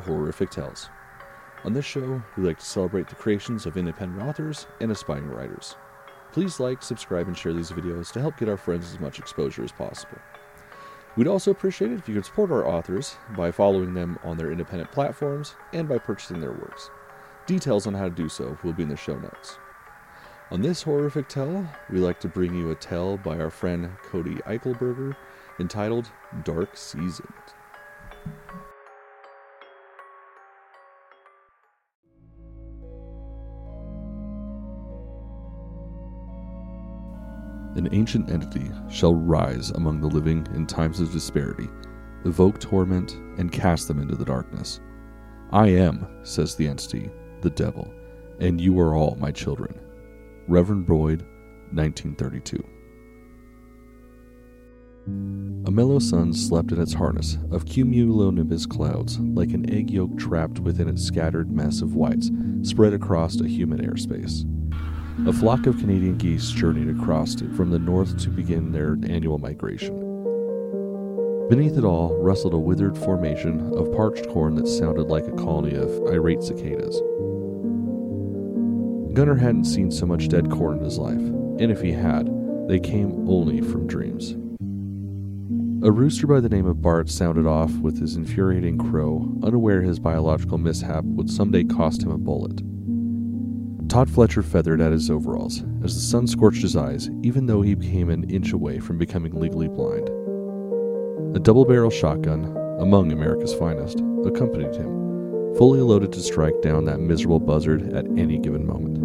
To Horrorific Tales. On this show, we like to celebrate the creations of independent authors and aspiring writers. Please like, subscribe, and share these videos to help get our friends as much exposure as possible. We'd also appreciate it if you could support our authors by following them on their independent platforms and by purchasing their works. Details on how to do so will be in the show notes. On this horrorific tale, we like to bring you a tale by our friend Cody Eichelberger entitled Dark Seasons. An ancient entity shall rise among the living in times of disparity, evoke torment, and cast them into the darkness. I am, says the entity, the devil, and you are all my children. Reverend Boyd, 1932. A mellow sun slept in its harness of cumulonimbus clouds, like an egg yolk trapped within its scattered mess of whites spread across a humid airspace. A flock of Canadian geese journeyed across it from the north to begin their annual migration. Beneath it all rustled a withered formation of parched corn that sounded like a colony of irate cicadas. Gunnar hadn't seen so much dead corn in his life, and if he had, they came only from dreams. A rooster by the name of Bart sounded off with his infuriating crow, unaware his biological mishap would someday cost him a bullet. Todd Fletcher feathered at his overalls as the sun scorched his eyes, even though he became an inch away from becoming legally blind. A double barrel shotgun, among America's finest, accompanied him, fully loaded to strike down that miserable buzzard at any given moment.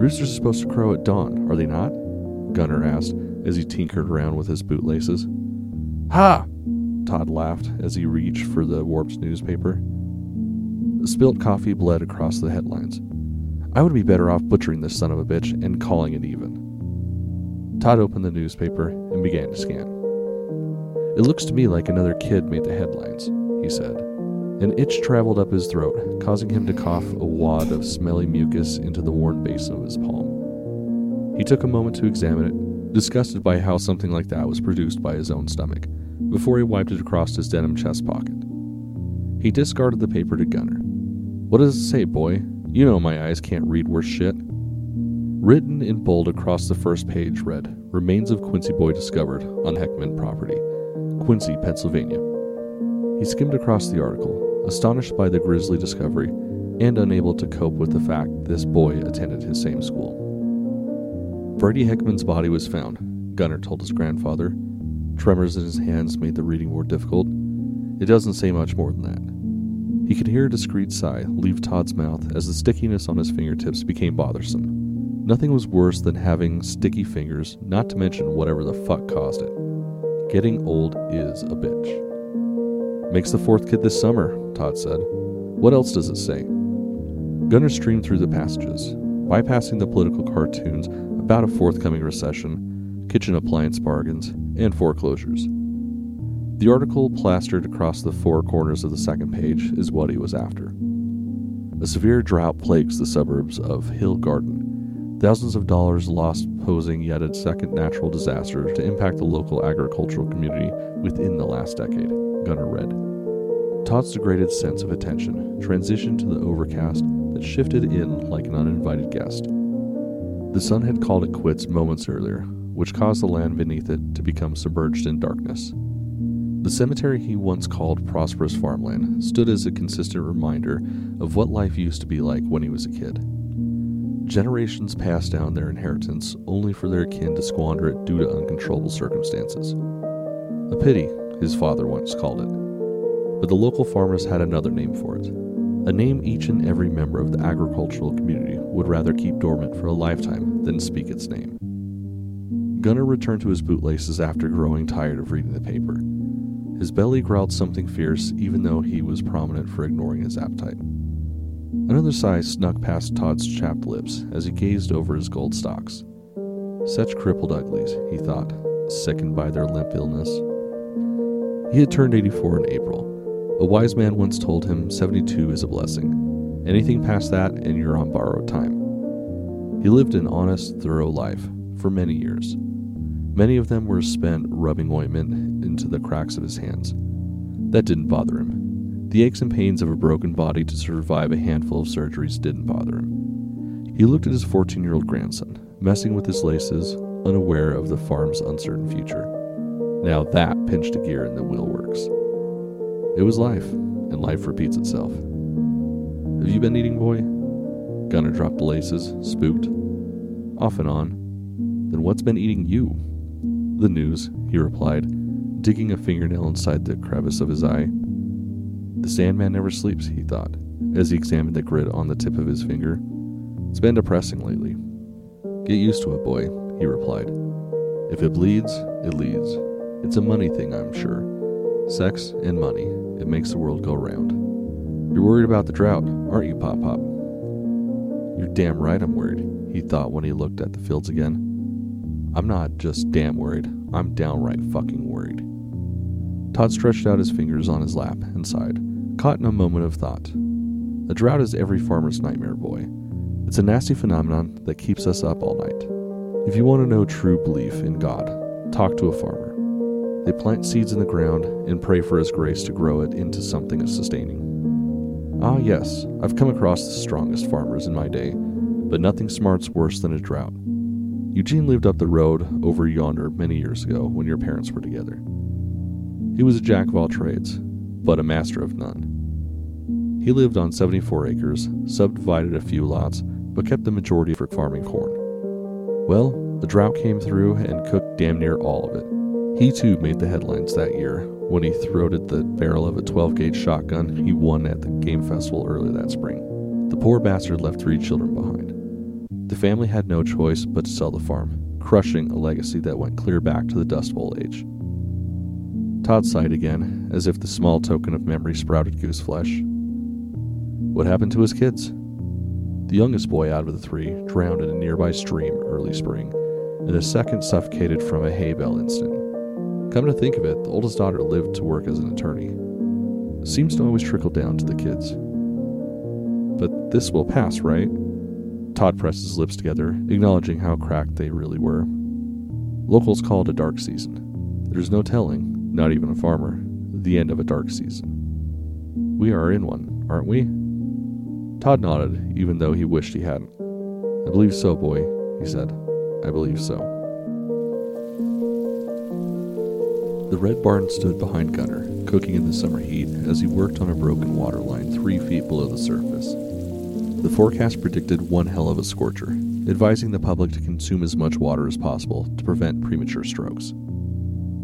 Roosters are supposed to crow at dawn, are they not? Gunnar asked as he tinkered around with his bootlaces. Ha! Todd laughed as he reached for the warped newspaper. Spilt coffee bled across the headlines. I would be better off butchering this son of a bitch and calling it even. Todd opened the newspaper and began to scan. It looks to me like another kid made the headlines, he said. An itch traveled up his throat, causing him to cough a wad of smelly mucus into the worn basin of his palm. He took a moment to examine it, disgusted by how something like that was produced by his own stomach, before he wiped it across his denim chest pocket. He discarded the paper to Gunner. What does it say, boy? You know my eyes can't read worse shit. Written in bold across the first page read Remains of Quincy Boy discovered on Heckman property, Quincy, Pennsylvania. He skimmed across the article, astonished by the grisly discovery and unable to cope with the fact this boy attended his same school. Brady Heckman's body was found, Gunnar told his grandfather. Tremors in his hands made the reading more difficult. It doesn't say much more than that. He could hear a discreet sigh leave Todd's mouth as the stickiness on his fingertips became bothersome. Nothing was worse than having sticky fingers, not to mention whatever the fuck caused it. Getting old is a bitch. Makes the fourth kid this summer, Todd said. What else does it say? Gunnar streamed through the passages, bypassing the political cartoons about a forthcoming recession, kitchen appliance bargains, and foreclosures. The article plastered across the four corners of the second page is what he was after. A severe drought plagues the suburbs of Hill Garden. Thousands of dollars lost posing yet a second natural disaster to impact the local agricultural community within the last decade, Gunnar read. Todd's degraded sense of attention transitioned to the overcast that shifted in like an uninvited guest. The sun had called it quits moments earlier, which caused the land beneath it to become submerged in darkness. The cemetery he once called prosperous farmland stood as a consistent reminder of what life used to be like when he was a kid. Generations passed down their inheritance only for their kin to squander it due to uncontrollable circumstances. A pity, his father once called it. But the local farmers had another name for it, a name each and every member of the agricultural community would rather keep dormant for a lifetime than speak its name. Gunnar returned to his bootlaces after growing tired of reading the paper. His belly growled something fierce, even though he was prominent for ignoring his appetite. Another sigh snuck past Todd's chapped lips as he gazed over his gold stocks. Such crippled uglies, he thought, sickened by their limp illness. He had turned 84 in April. A wise man once told him 72 is a blessing. Anything past that, and you're on borrowed time. He lived an honest, thorough life for many years. Many of them were spent rubbing ointment into the cracks of his hands. That didn't bother him. The aches and pains of a broken body to survive a handful of surgeries didn't bother him. He looked at his 14 year old grandson, messing with his laces, unaware of the farm's uncertain future. Now that pinched a gear in the wheel works. It was life, and life repeats itself. Have you been eating, boy? Gunner dropped the laces, spooked. Off and on. Then what's been eating you? The news, he replied, digging a fingernail inside the crevice of his eye. The Sandman never sleeps, he thought, as he examined the grit on the tip of his finger. It's been depressing lately. Get used to it, boy, he replied. If it bleeds, it leads. It's a money thing, I'm sure. Sex and money. It makes the world go round. You're worried about the drought, aren't you, Pop Pop? You're damn right I'm worried, he thought when he looked at the fields again. I'm not just damn worried, I'm downright fucking worried. Todd stretched out his fingers on his lap and sighed, caught in a moment of thought. A drought is every farmer's nightmare, boy. It's a nasty phenomenon that keeps us up all night. If you want to know true belief in God, talk to a farmer. They plant seeds in the ground and pray for His grace to grow it into something sustaining. Ah, yes, I've come across the strongest farmers in my day, but nothing smarts worse than a drought. Eugene lived up the road over yonder many years ago when your parents were together. He was a jack of all trades, but a master of none. He lived on 74 acres, subdivided a few lots, but kept the majority for farming corn. Well, the drought came through and cooked damn near all of it. He too made the headlines that year when he throated the barrel of a 12 gauge shotgun he won at the game festival earlier that spring. The poor bastard left three children behind. The family had no choice but to sell the farm, crushing a legacy that went clear back to the Dust Bowl age. Todd sighed again, as if the small token of memory sprouted goose flesh. What happened to his kids? The youngest boy out of the three drowned in a nearby stream early spring, and the second suffocated from a hay bale incident. Come to think of it, the oldest daughter lived to work as an attorney. seems to always trickle down to the kids. But this will pass, right? Todd pressed his lips together, acknowledging how cracked they really were. Locals call it a dark season. There's no telling, not even a farmer, the end of a dark season. We are in one, aren't we? Todd nodded, even though he wished he hadn't. I believe so, boy, he said. I believe so. The red barn stood behind Gunner, cooking in the summer heat as he worked on a broken water line three feet below the surface. The forecast predicted one hell of a scorcher, advising the public to consume as much water as possible to prevent premature strokes.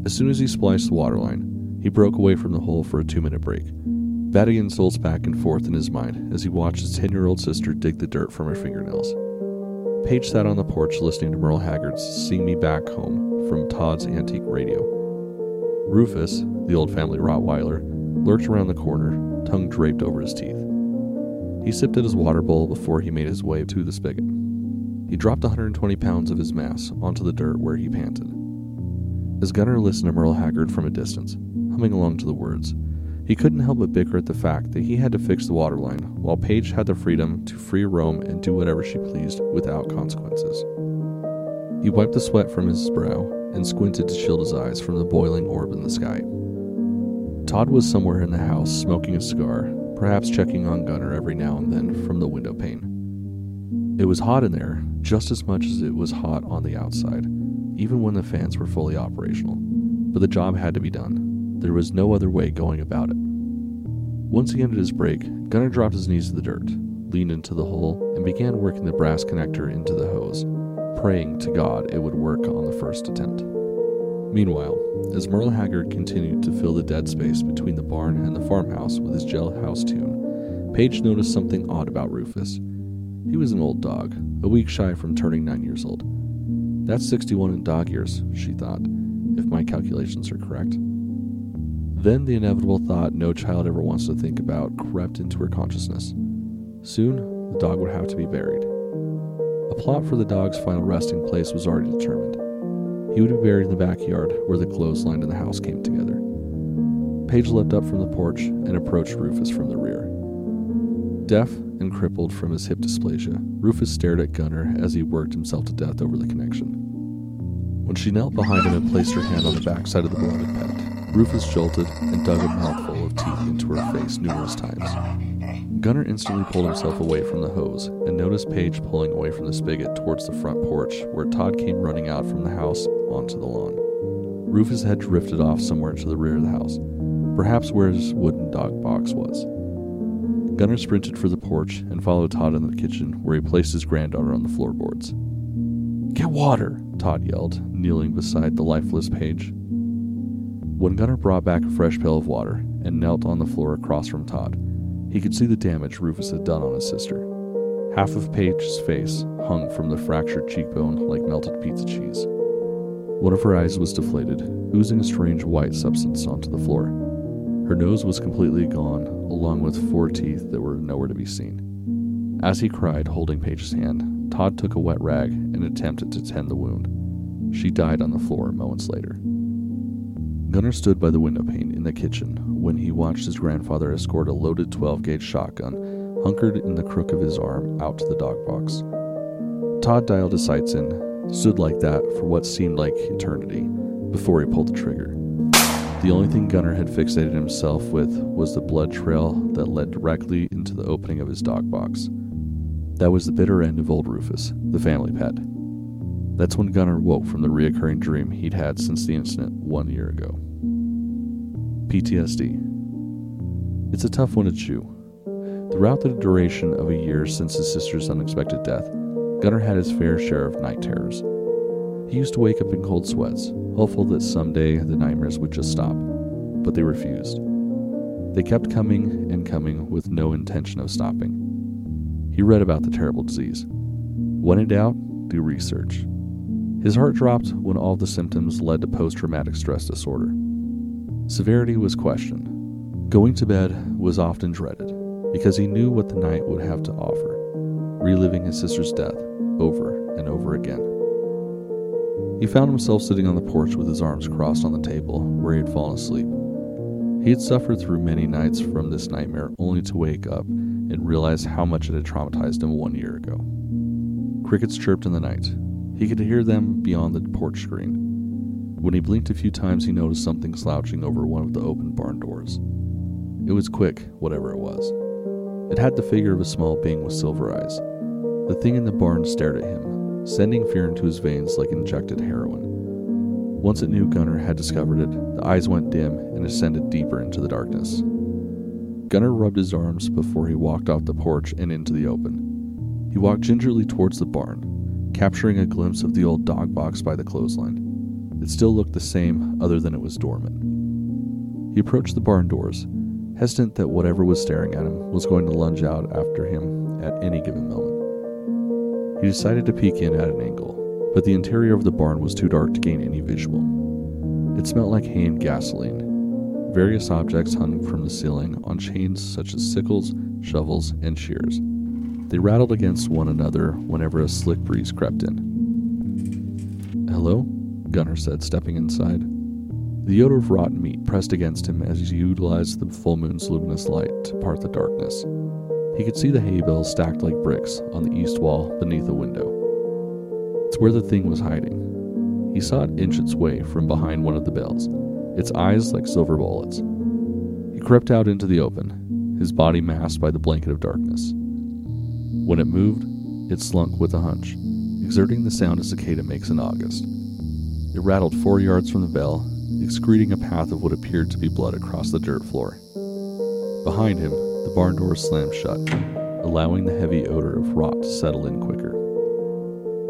As soon as he spliced the water line, he broke away from the hole for a two minute break, batting insults back and forth in his mind as he watched his 10 year old sister dig the dirt from her fingernails. Paige sat on the porch listening to Merle Haggard's Sing Me Back Home from Todd's antique radio. Rufus, the old family Rottweiler, lurked around the corner, tongue draped over his teeth. He sipped at his water bowl before he made his way to the spigot. He dropped 120 pounds of his mass onto the dirt where he panted. As Gunner listened to Merle Haggard from a distance, humming along to the words, he couldn't help but bicker at the fact that he had to fix the water line, while Paige had the freedom to free roam and do whatever she pleased without consequences. He wiped the sweat from his brow and squinted to shield his eyes from the boiling orb in the sky. Todd was somewhere in the house smoking a cigar, perhaps checking on Gunner every now and then from the window pane. It was hot in there, just as much as it was hot on the outside, even when the fans were fully operational. But the job had to be done, there was no other way going about it. Once he ended his break, Gunner dropped his knees to the dirt, leaned into the hole, and began working the brass connector into the hose, praying to God it would work on the first attempt. Meanwhile, as Merle Haggard continued to fill the dead space between the barn and the farmhouse with his jailhouse tune, Paige noticed something odd about Rufus. He was an old dog, a week shy from turning nine years old. That's 61 in dog years, she thought, if my calculations are correct. Then the inevitable thought no child ever wants to think about crept into her consciousness. Soon, the dog would have to be buried. A plot for the dog's final resting place was already determined. He would be buried in the backyard where the clothesline and the house came together. Paige leapt up from the porch and approached Rufus from the rear. Deaf and crippled from his hip dysplasia, Rufus stared at Gunner as he worked himself to death over the connection. When she knelt behind him and placed her hand on the backside of the beloved pet, Rufus jolted and dug a mouthful of teeth into her face numerous times. Gunner instantly pulled himself away from the hose and noticed Paige pulling away from the spigot towards the front porch, where Todd came running out from the house onto the lawn. Rufus had drifted off somewhere to the rear of the house, perhaps where his wooden dog box was. Gunner sprinted for the porch and followed Todd into the kitchen, where he placed his granddaughter on the floorboards. Get water, Todd yelled, kneeling beside the lifeless Paige. When Gunner brought back a fresh pail of water and knelt on the floor across from Todd, he could see the damage Rufus had done on his sister. Half of Paige's face hung from the fractured cheekbone like melted pizza cheese. One of her eyes was deflated, oozing a strange white substance onto the floor. Her nose was completely gone, along with four teeth that were nowhere to be seen. As he cried, holding Paige's hand, Todd took a wet rag and attempted to tend the wound. She died on the floor moments later. Gunner stood by the window pane in the kitchen when he watched his grandfather escort a loaded 12 gauge shotgun hunkered in the crook of his arm out to the dog box. Todd dialed his sights in, stood like that for what seemed like eternity before he pulled the trigger. The only thing Gunner had fixated himself with was the blood trail that led directly into the opening of his dog box. That was the bitter end of old Rufus, the family pet. That's when Gunner woke from the reoccurring dream he'd had since the incident one year ago. PTSD. It's a tough one to chew. Throughout the duration of a year since his sister's unexpected death, Gunner had his fair share of night terrors. He used to wake up in cold sweats, hopeful that someday the nightmares would just stop, but they refused. They kept coming and coming with no intention of stopping. He read about the terrible disease. When in doubt, do research. His heart dropped when all the symptoms led to post traumatic stress disorder. Severity was questioned. Going to bed was often dreaded because he knew what the night would have to offer, reliving his sister's death over and over again. He found himself sitting on the porch with his arms crossed on the table where he had fallen asleep. He had suffered through many nights from this nightmare only to wake up and realize how much it had traumatized him one year ago. Crickets chirped in the night. He could hear them beyond the porch screen. When he blinked a few times, he noticed something slouching over one of the open barn doors. It was quick, whatever it was. It had the figure of a small being with silver eyes. The thing in the barn stared at him, sending fear into his veins like injected heroin. Once it knew Gunner had discovered it, the eyes went dim and ascended deeper into the darkness. Gunner rubbed his arms before he walked off the porch and into the open. He walked gingerly towards the barn, capturing a glimpse of the old dog box by the clothesline. It still looked the same, other than it was dormant. He approached the barn doors, hesitant that whatever was staring at him was going to lunge out after him at any given moment. He decided to peek in at an angle, but the interior of the barn was too dark to gain any visual. It smelled like hay and gasoline. Various objects hung from the ceiling on chains such as sickles, shovels, and shears. They rattled against one another whenever a slick breeze crept in. Hello? Gunner said, stepping inside. The odor of rotten meat pressed against him as he utilized the full moon's luminous light to part the darkness. He could see the hay bales stacked like bricks on the east wall beneath a window. It's where the thing was hiding. He saw it inch its way from behind one of the bales, its eyes like silver bullets. He crept out into the open, his body masked by the blanket of darkness. When it moved, it slunk with a hunch, exerting the sound a cicada makes in August. It rattled four yards from the bell, excreting a path of what appeared to be blood across the dirt floor. Behind him, barn door slammed shut, allowing the heavy odor of rot to settle in quicker.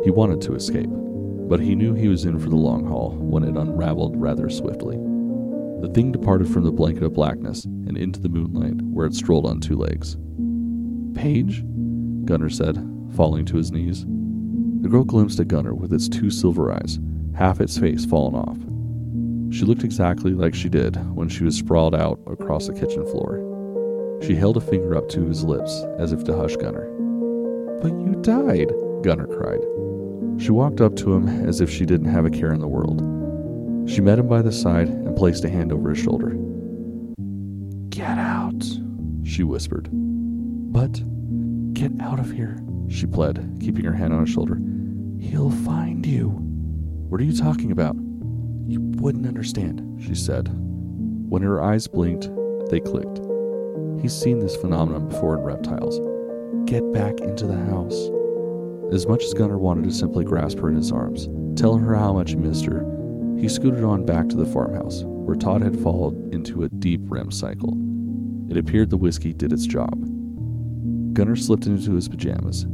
He wanted to escape, but he knew he was in for the long haul when it unraveled rather swiftly. The thing departed from the blanket of blackness and into the moonlight, where it strolled on two legs. Paige? Gunner said, falling to his knees. The girl glimpsed at Gunner with its two silver eyes, half its face fallen off. She looked exactly like she did when she was sprawled out across the kitchen floor. She held a finger up to his lips as if to hush Gunner. But you died, Gunner cried. She walked up to him as if she didn't have a care in the world. She met him by the side and placed a hand over his shoulder. Get out, she whispered. But get out of here, she pled, keeping her hand on his shoulder. He'll find you. What are you talking about? You wouldn't understand, she said. When her eyes blinked, they clicked. He's seen this phenomenon before in reptiles. Get back into the house. As much as Gunnar wanted to simply grasp her in his arms, tell her how much he missed her, he scooted on back to the farmhouse, where Todd had fallen into a deep REM cycle. It appeared the whiskey did its job. Gunnar slipped into his pajamas,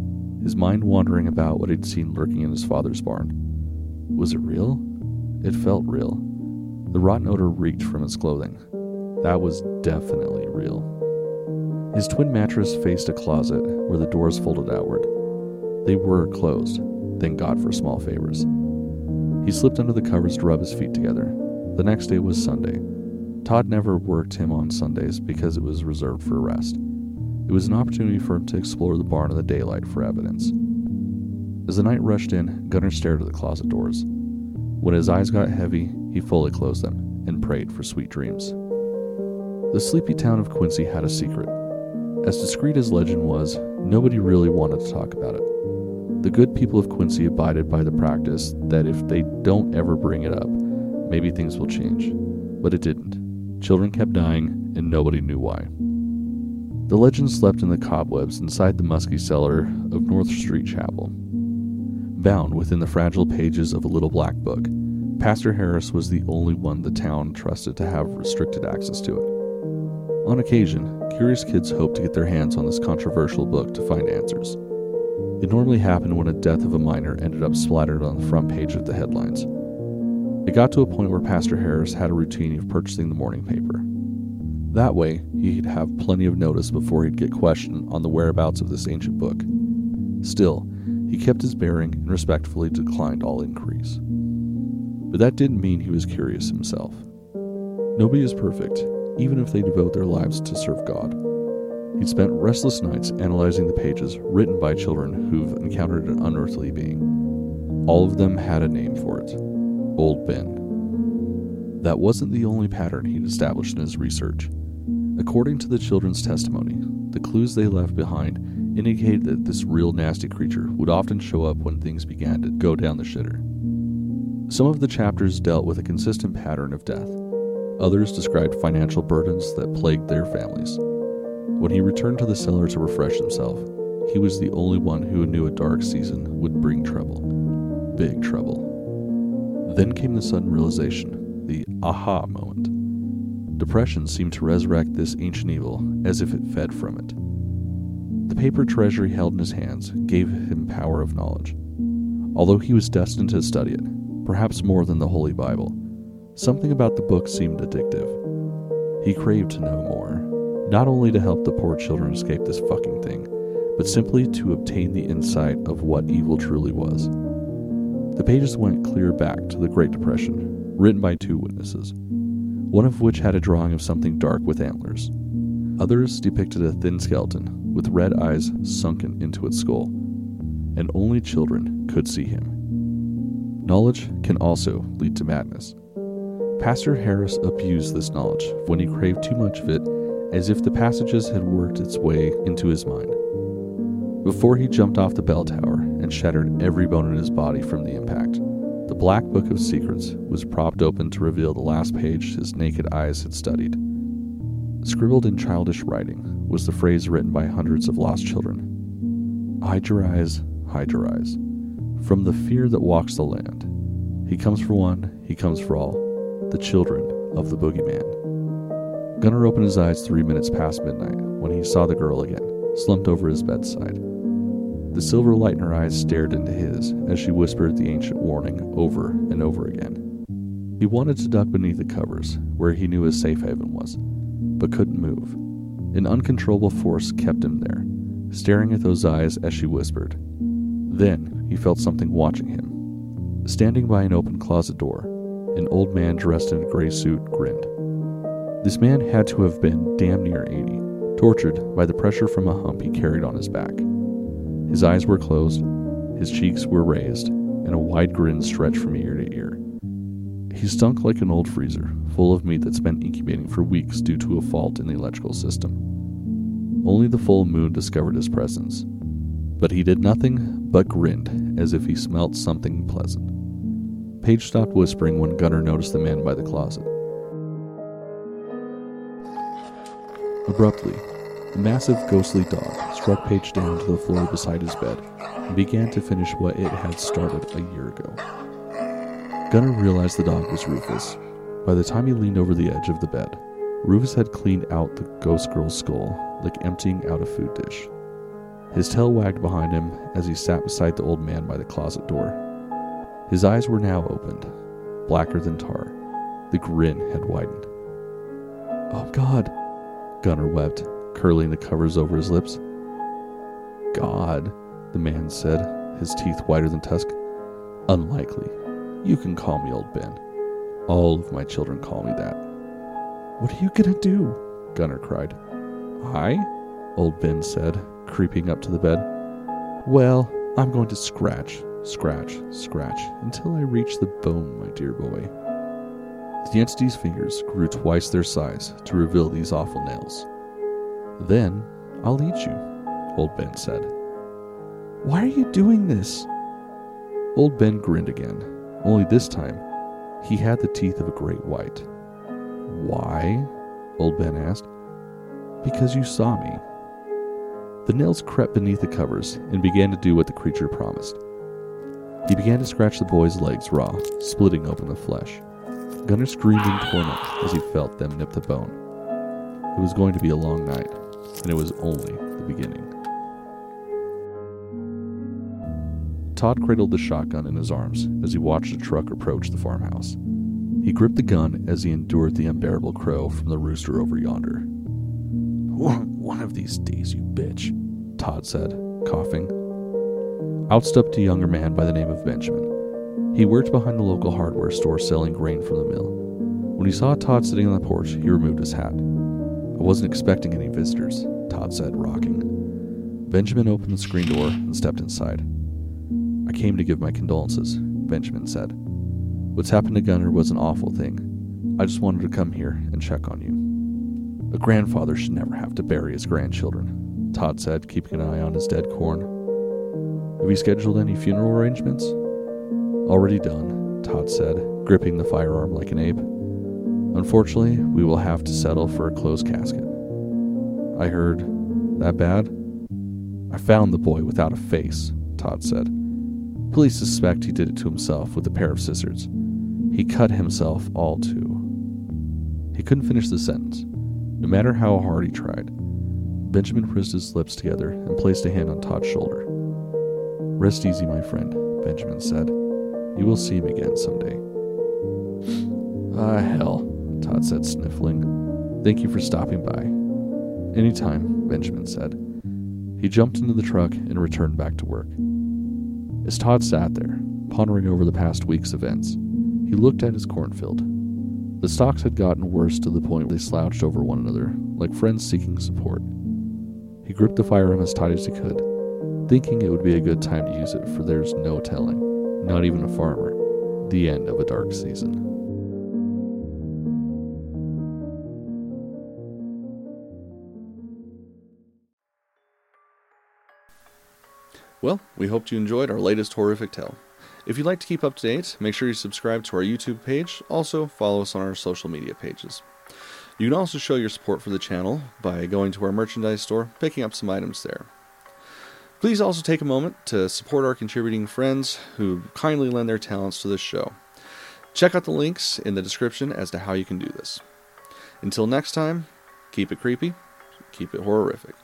his mind wandering about what he'd seen lurking in his father's barn. Was it real? It felt real. The rotten odor reeked from his clothing. That was definitely real. His twin mattress faced a closet where the doors folded outward. They were closed, thank God for small favors. He slipped under the covers to rub his feet together. The next day was Sunday. Todd never worked him on Sundays because it was reserved for rest. It was an opportunity for him to explore the barn in the daylight for evidence. As the night rushed in, Gunnar stared at the closet doors. When his eyes got heavy, he fully closed them and prayed for sweet dreams. The sleepy town of Quincy had a secret. As discreet as legend was, nobody really wanted to talk about it. The good people of Quincy abided by the practice that if they don't ever bring it up, maybe things will change. But it didn't. Children kept dying, and nobody knew why. The legend slept in the cobwebs inside the musky cellar of North Street Chapel. Bound within the fragile pages of a little black book, Pastor Harris was the only one the town trusted to have restricted access to it. On occasion, curious kids hoped to get their hands on this controversial book to find answers. It normally happened when a death of a minor ended up splattered on the front page of the headlines. It got to a point where Pastor Harris had a routine of purchasing the morning paper. That way, he'd have plenty of notice before he'd get questioned on the whereabouts of this ancient book. Still, he kept his bearing and respectfully declined all inquiries. But that didn't mean he was curious himself. Nobody is perfect, even if they devote their lives to serve God. He'd spent restless nights analyzing the pages written by children who've encountered an unearthly being. All of them had a name for it Old Ben. That wasn't the only pattern he'd established in his research. According to the children's testimony, the clues they left behind indicated that this real nasty creature would often show up when things began to go down the shitter. Some of the chapters dealt with a consistent pattern of death. Others described financial burdens that plagued their families. When he returned to the cellar to refresh himself, he was the only one who knew a dark season would bring trouble. Big trouble. Then came the sudden realization, the aha moment. Depression seemed to resurrect this ancient evil as if it fed from it. The paper treasure he held in his hands gave him power of knowledge. Although he was destined to study it, perhaps more than the Holy Bible, something about the book seemed addictive. He craved to know more not only to help the poor children escape this fucking thing, but simply to obtain the insight of what evil truly was. The pages went clear back to the Great Depression, written by two witnesses, one of which had a drawing of something dark with antlers. Others depicted a thin skeleton with red eyes sunken into its skull, and only children could see him. Knowledge can also lead to madness. Pastor Harris abused this knowledge when he craved too much of it as if the passages had worked its way into his mind. Before he jumped off the bell tower and shattered every bone in his body from the impact, the Black Book of Secrets was propped open to reveal the last page his naked eyes had studied. Scribbled in childish writing was the phrase written by hundreds of lost children your eyes. From the fear that walks the land. He comes for one, he comes for all, the children of the boogeyman. Gunnar opened his eyes three minutes past midnight when he saw the girl again, slumped over his bedside. The silver light in her eyes stared into his as she whispered the ancient warning over and over again. He wanted to duck beneath the covers, where he knew his safe haven was, but couldn't move. An uncontrollable force kept him there, staring at those eyes as she whispered. Then he felt something watching him. Standing by an open closet door, an old man dressed in a gray suit grinned. This man had to have been damn near 80, tortured by the pressure from a hump he carried on his back. His eyes were closed, his cheeks were raised, and a wide grin stretched from ear to ear. He stunk like an old freezer, full of meat that's been incubating for weeks due to a fault in the electrical system. Only the full moon discovered his presence, but he did nothing but grinned as if he smelt something pleasant. Paige stopped whispering when Gunnar noticed the man by the closet. Abruptly, the massive ghostly dog struck Paige down to the floor beside his bed and began to finish what it had started a year ago. Gunnar realized the dog was Rufus. By the time he leaned over the edge of the bed, Rufus had cleaned out the ghost girl's skull like emptying out a food dish. His tail wagged behind him as he sat beside the old man by the closet door. His eyes were now opened, blacker than tar. The grin had widened. Oh, God, Gunnar wept, curling the covers over his lips. God, the man said, his teeth whiter than tusk. Unlikely. You can call me Old Ben. All of my children call me that. What are you gonna do? Gunnar cried. I? Old Ben said, creeping up to the bed. Well, I'm going to scratch, scratch, scratch until I reach the bone, my dear boy. The entity's fingers grew twice their size to reveal these awful nails. Then I'll eat you, Old Ben said. Why are you doing this? Old Ben grinned again, only this time he had the teeth of a great white. Why? Old Ben asked. Because you saw me. The nails crept beneath the covers and began to do what the creature promised. He began to scratch the boy's legs raw, splitting open the flesh. Gunnar screamed in torment as he felt them nip the bone. It was going to be a long night, and it was only the beginning. Todd cradled the shotgun in his arms as he watched a truck approach the farmhouse. He gripped the gun as he endured the unbearable crow from the rooster over yonder. One of these days, you bitch, Todd said, coughing. Out stepped a younger man by the name of Benjamin. He worked behind the local hardware store selling grain from the mill. When he saw Todd sitting on the porch, he removed his hat. I wasn't expecting any visitors, Todd said, rocking. Benjamin opened the screen door and stepped inside. I came to give my condolences, Benjamin said. What's happened to Gunner was an awful thing. I just wanted to come here and check on you. A grandfather should never have to bury his grandchildren, Todd said, keeping an eye on his dead corn. Have you scheduled any funeral arrangements? Already done, Todd said, gripping the firearm like an ape. Unfortunately, we will have to settle for a closed casket. I heard. That bad? I found the boy without a face, Todd said. Police suspect he did it to himself with a pair of scissors. He cut himself all to. He couldn't finish the sentence. No matter how hard he tried, Benjamin pressed his lips together and placed a hand on Todd's shoulder. Rest easy, my friend, Benjamin said. You will see him again someday. Ah, hell, Todd said, sniffling. Thank you for stopping by. Anytime, Benjamin said. He jumped into the truck and returned back to work. As Todd sat there, pondering over the past week's events, he looked at his cornfield the stalks had gotten worse to the point where they slouched over one another, like friends seeking support. He gripped the firearm as tight as he could, thinking it would be a good time to use it, for there's no telling, not even a farmer, the end of a dark season. Well, we hope you enjoyed our latest horrorific tale. If you'd like to keep up to date, make sure you subscribe to our YouTube page. Also, follow us on our social media pages. You can also show your support for the channel by going to our merchandise store, picking up some items there. Please also take a moment to support our contributing friends who kindly lend their talents to this show. Check out the links in the description as to how you can do this. Until next time, keep it creepy, keep it horrorific.